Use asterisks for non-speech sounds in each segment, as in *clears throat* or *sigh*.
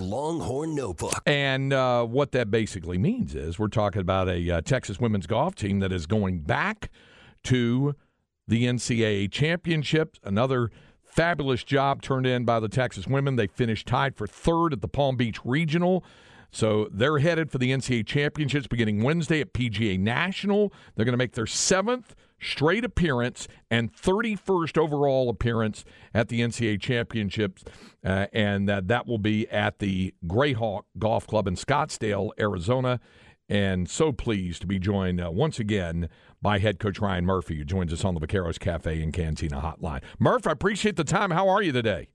Longhorn Notebook. And uh, what that basically means is we're talking about a uh, Texas women's golf team that is going back to the NCAA championships. Another fabulous job turned in by the Texas women. They finished tied for third at the Palm Beach Regional. So they're headed for the NCAA championships beginning Wednesday at PGA National. They're going to make their seventh straight appearance and 31st overall appearance at the NCAA championships, uh, and uh, that will be at the Grayhawk Golf Club in Scottsdale, Arizona. And so pleased to be joined uh, once again by head coach Ryan Murphy, who joins us on the Vaqueros Cafe and Cantina Hotline. Murph, I appreciate the time. How are you today?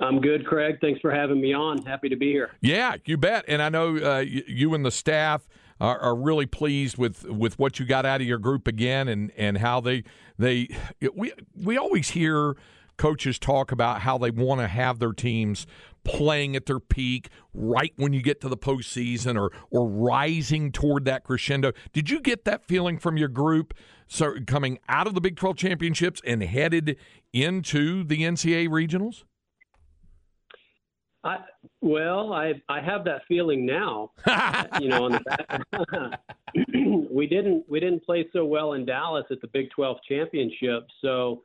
I'm good, Craig. Thanks for having me on. Happy to be here. Yeah, you bet. And I know uh, you, you and the staff are, are, really pleased with, with what you got out of your group again, and, and how they they we we always hear coaches talk about how they want to have their teams playing at their peak right when you get to the postseason or or rising toward that crescendo. Did you get that feeling from your group? So coming out of the Big 12 championships and headed into the NCAA regionals? I well, I I have that feeling now. *laughs* you know, on the *clears throat* we didn't we didn't play so well in Dallas at the Big 12 championship, so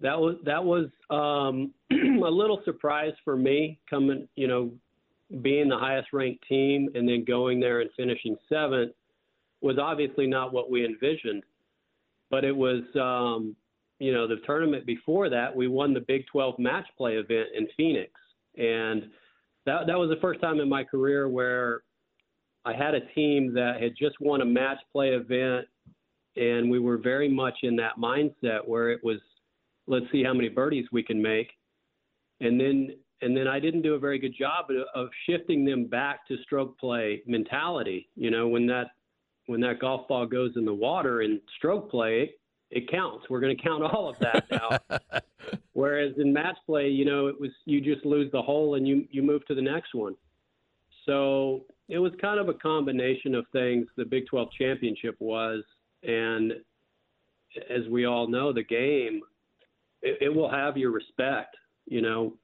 that was that was um, *clears throat* a little surprise for me coming, you know, being the highest ranked team and then going there and finishing seventh was obviously not what we envisioned. But it was um, you know, the tournament before that, we won the Big 12 match play event in Phoenix and that that was the first time in my career where I had a team that had just won a match play event, and we were very much in that mindset where it was, let's see how many birdies we can make, and then and then I didn't do a very good job of shifting them back to stroke play mentality. You know, when that when that golf ball goes in the water in stroke play, it counts. We're going to count all of that now. *laughs* Whereas in match play, you know, it was you just lose the hole and you you move to the next one. So it was kind of a combination of things. The Big 12 championship was, and as we all know, the game it, it will have your respect. You know,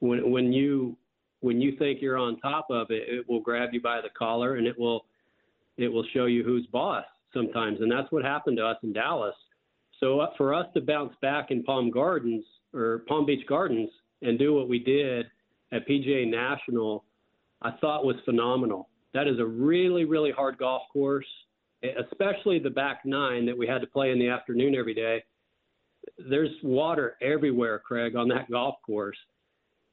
when when you when you think you're on top of it, it will grab you by the collar and it will it will show you who's boss sometimes, and that's what happened to us in Dallas. So uh, for us to bounce back in Palm Gardens or Palm Beach Gardens and do what we did at PGA National, I thought was phenomenal. That is a really, really hard golf course, especially the back nine that we had to play in the afternoon every day. There's water everywhere, Craig, on that golf course.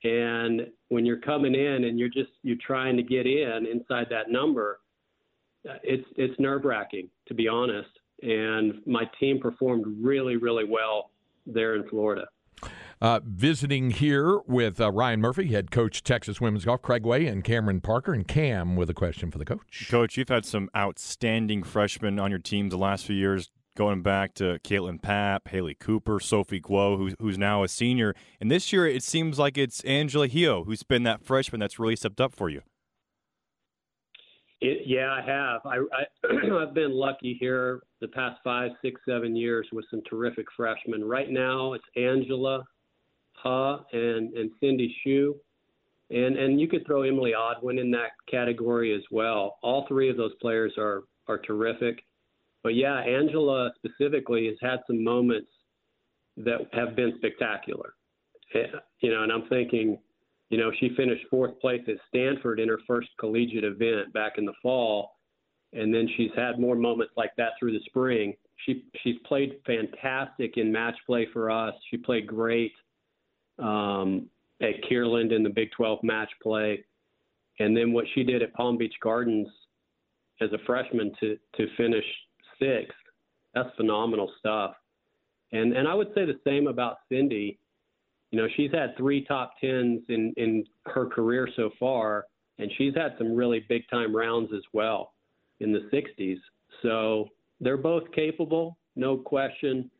And when you're coming in and you're just you're trying to get in inside that number, it's it's nerve wracking to be honest and my team performed really, really well there in Florida. Uh, visiting here with uh, Ryan Murphy, head coach Texas Women's Golf, Craig Way, and Cameron Parker. And Cam with a question for the coach. Coach, you've had some outstanding freshmen on your team the last few years, going back to Kaitlyn Papp, Hailee Cooper, Sophie Guo, who's, who's now a senior. And this year, it seems like it's Angela Heo who's been that freshman that's really stepped up for you. It, yeah, I have. I, I *clears throat* I've been lucky here the past five, six, seven years with some terrific freshmen. Right now, it's Angela, Ha, and and Cindy Shu, and and you could throw Emily Odwin in that category as well. All three of those players are are terrific. But yeah, Angela specifically has had some moments that have been spectacular. Eh, you know, and I'm thinking you know, she finished fourth place at Stanford in her first collegiate event back in the fall, and then she's had more moments like that through the spring. She she's played fantastic in match play for us. She played great um, at Kierland in the Big 12 match play, and then what she did at Palm Beach Gardens as a freshman to to finish sixth. That's phenomenal stuff. And and I would say the same about Cindy you know, she's had three top tens in in her career so far, and she's had some really big time rounds as well in the 60s. So they're both capable, no question,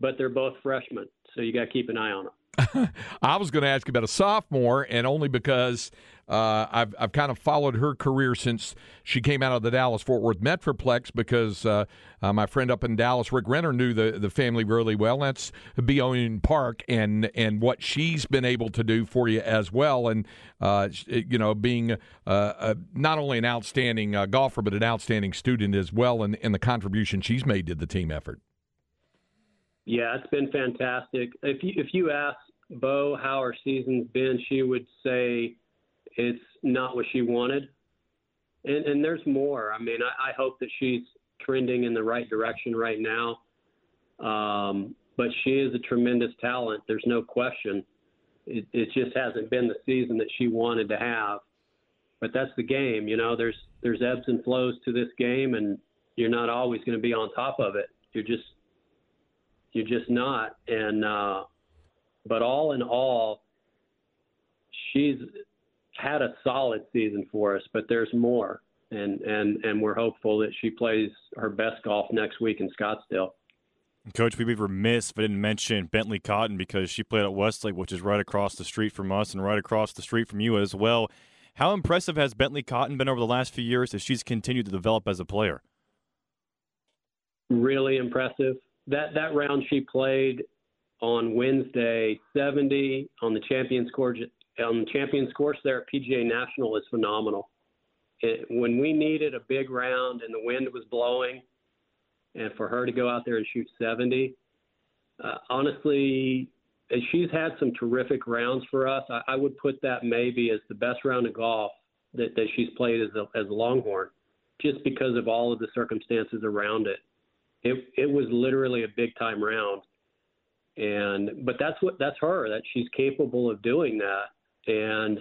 but they're both freshmen, so you got to keep an eye on them. *laughs* I was going to ask about a sophomore, and only because uh, I've I've kind of followed her career since she came out of the Dallas Fort Worth Metroplex because uh, uh, my friend up in Dallas, Rick Renner, knew the, the family really well. That's Bohyun Park, and and what she's been able to do for you as well, and uh, you know being uh, not only an outstanding uh, golfer but an outstanding student as well, and, and the contribution she's made to the team effort. Yeah, it's been fantastic. If you if you ask Bo how her season's been, she would say it's not what she wanted. And and there's more. I mean, I, I hope that she's trending in the right direction right now. Um, but she is a tremendous talent. There's no question. It, it just hasn't been the season that she wanted to have. But that's the game, you know. There's there's ebbs and flows to this game, and you're not always going to be on top of it. You're just you're just not. And uh, but all in all, she's had a solid season for us. But there's more, and and and we're hopeful that she plays her best golf next week in Scottsdale. Coach, we'd be remiss if I didn't mention Bentley Cotton because she played at Westlake, which is right across the street from us and right across the street from you as well. How impressive has Bentley Cotton been over the last few years as she's continued to develop as a player? Really impressive that that round she played on Wednesday, 70 on the Champions Course on Champions Course there at PGA National is phenomenal. It, when we needed a big round and the wind was blowing, and for her to go out there and shoot 70, uh, honestly, she's had some terrific rounds for us. I, I would put that maybe as the best round of golf that, that she's played as a, as a Longhorn, just because of all of the circumstances around it it it was literally a big time round and but that's what that's her that she's capable of doing that and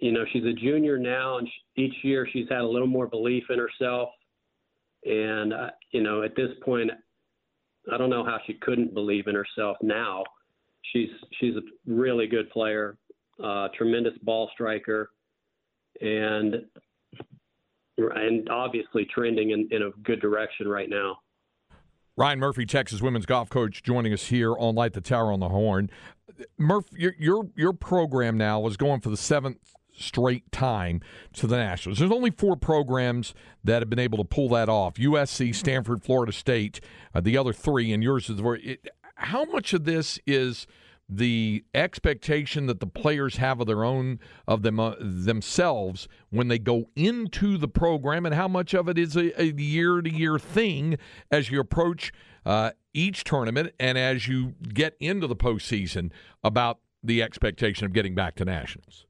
you know she's a junior now and each year she's had a little more belief in herself. And uh, you know at this point i don't know how she couldn't believe in herself now. She's she's a really good player uh tremendous ball striker and and obviously trending in, in a good direction right now Ryan Murphy, Texas women's golf coach, joining us here on Light the Tower on the Horn. Murph, your your, your program now is going for the seventh straight time to the Nationals. There's only four programs that have been able to pull that off: USC, Stanford, Florida State. Uh, the other three, and yours is. It, how much of this is the expectation that the players have of their own of them uh, themselves when they go into the program, and how much of it is a, year to year thing as you approach uh, each tournament and as you get into the postseason about the expectation of getting back to nationals.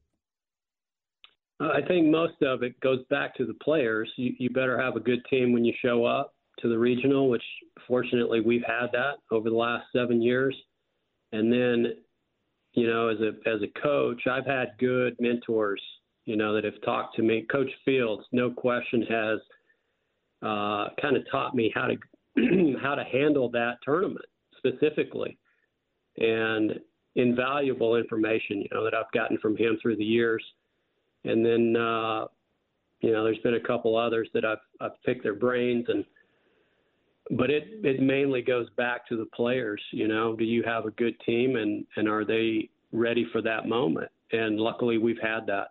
I think most of it goes back to the players. You, you better have a good team when you show up to the regional, which fortunately we've had that over the last seven years and then, you know, as a as a coach, I've had good mentors, you know, that have talked to me. Coach Fields, no question, has uh, kind of taught me how to *clears throat* how to handle that tournament specifically, and invaluable information, you know, that I've gotten from him through the years. And then, uh, you know, there's been a couple others that I've I've picked their brains and but it it mainly goes back to the players. You know, do you have a good team and and are they ready for that moment? And luckily, we've had that.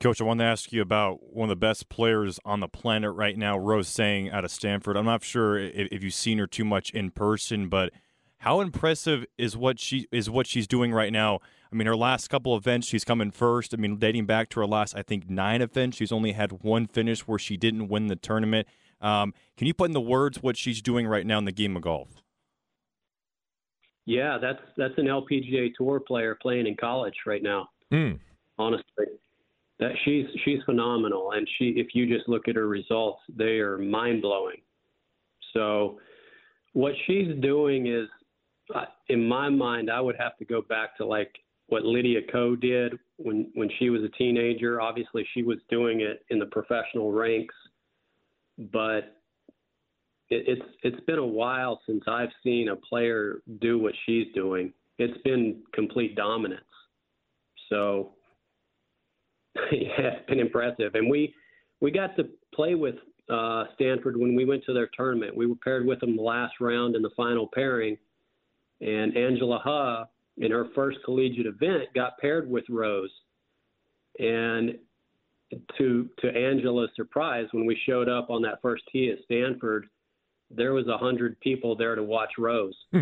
Coach, I want to ask you about one of the best players on the planet right now, Rose Zhang out of Stanford. I'm not sure if, if you've seen her too much in person, but how impressive is what she is what she's doing right now? I mean, her last couple events, she's coming first. I mean, dating back to her last, I think, nine events, she's only had one finish where she didn't win the tournament. Um, can you put in the words what she's doing right now in the game of golf? Yeah, that's that's an LPGA Tour player playing in college right now. Mm. Honestly, that she's she's phenomenal, and she if you just look at her results, they are mind blowing. So, what she's doing is, uh, in my mind, I would have to go back to like what Lydia Ko did when when she was a teenager. Obviously, she was doing it in the professional ranks, but it, it's it's been a while since I've seen a player do what she's doing. It's been complete dominance. So *laughs* yeah, it's been impressive. And we we got to play with uh, Stanford when we went to their tournament. We were paired with them the last round in the final pairing, and Angela Heo in her first collegiate event got paired with Rose. And to to Angela's surprise, when we showed up on that first tee at Stanford, there was a hundred people there to watch Rose. *laughs* *clears throat*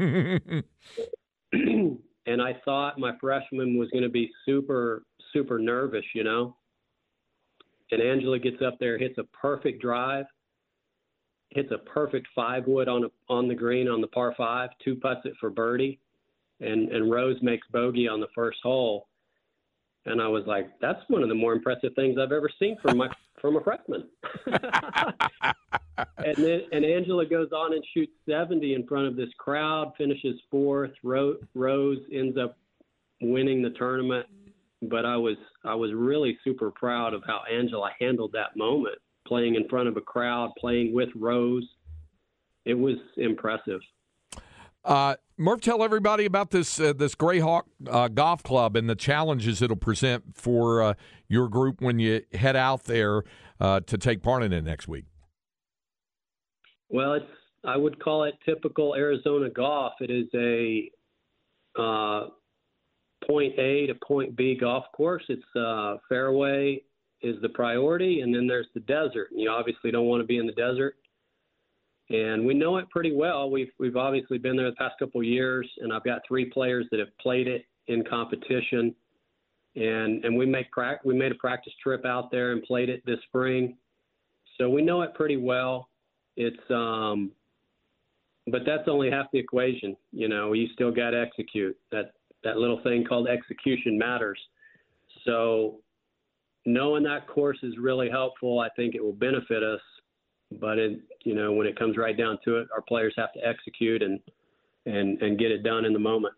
and I thought my freshman was going to be super super nervous, you know. And Angela gets up there, hits a perfect drive, hits a perfect five wood on a, on the green on the par five, two putts it for birdie, and and Rose makes bogey on the first hole. And I was like, that's one of the more impressive things I've ever seen from my *laughs* from a freshman. *laughs* and then and Angela goes on and shoots 70 in front of this crowd, finishes fourth. Rose, Rose ends up winning the tournament. But I was I was really super proud of how Angela handled that moment, playing in front of a crowd, playing with Rose. It was impressive. Uh, Murph, tell everybody about this uh, this Grayhawk uh, Golf Club and the challenges it'll present for uh, your group when you head out there uh, to take part in it next week. Well, it's I would call it typical Arizona golf. It is a uh, point A to point B golf course. It's fairway is the priority, and then there's the desert. You obviously don't want to be in the desert and we know it pretty well. We've we've obviously been there the past couple of years, and I've got three players that have played it in competition, and and we make pra- we made a practice trip out there and played it this spring, so we know it pretty well. It's um, but that's only half the equation. You know, you still got to execute. That that little thing called execution matters. So knowing that course is really helpful. I think it will benefit us but it, you know, when it comes right down to it, our players have to execute and and and get it done in the moment.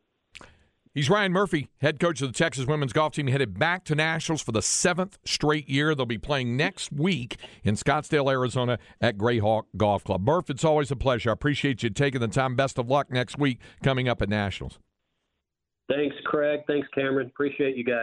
He's Ryan Murphy, head coach of the Texas women's golf team, headed back to nationals for the seventh straight year. They'll be playing next week in Scottsdale, Arizona, at Grayhawk Golf Club. Murph, it's always a pleasure. I appreciate you taking the time. Best of luck next week coming up at nationals. Thanks, Craig. Thanks, Cameron. Appreciate you guys.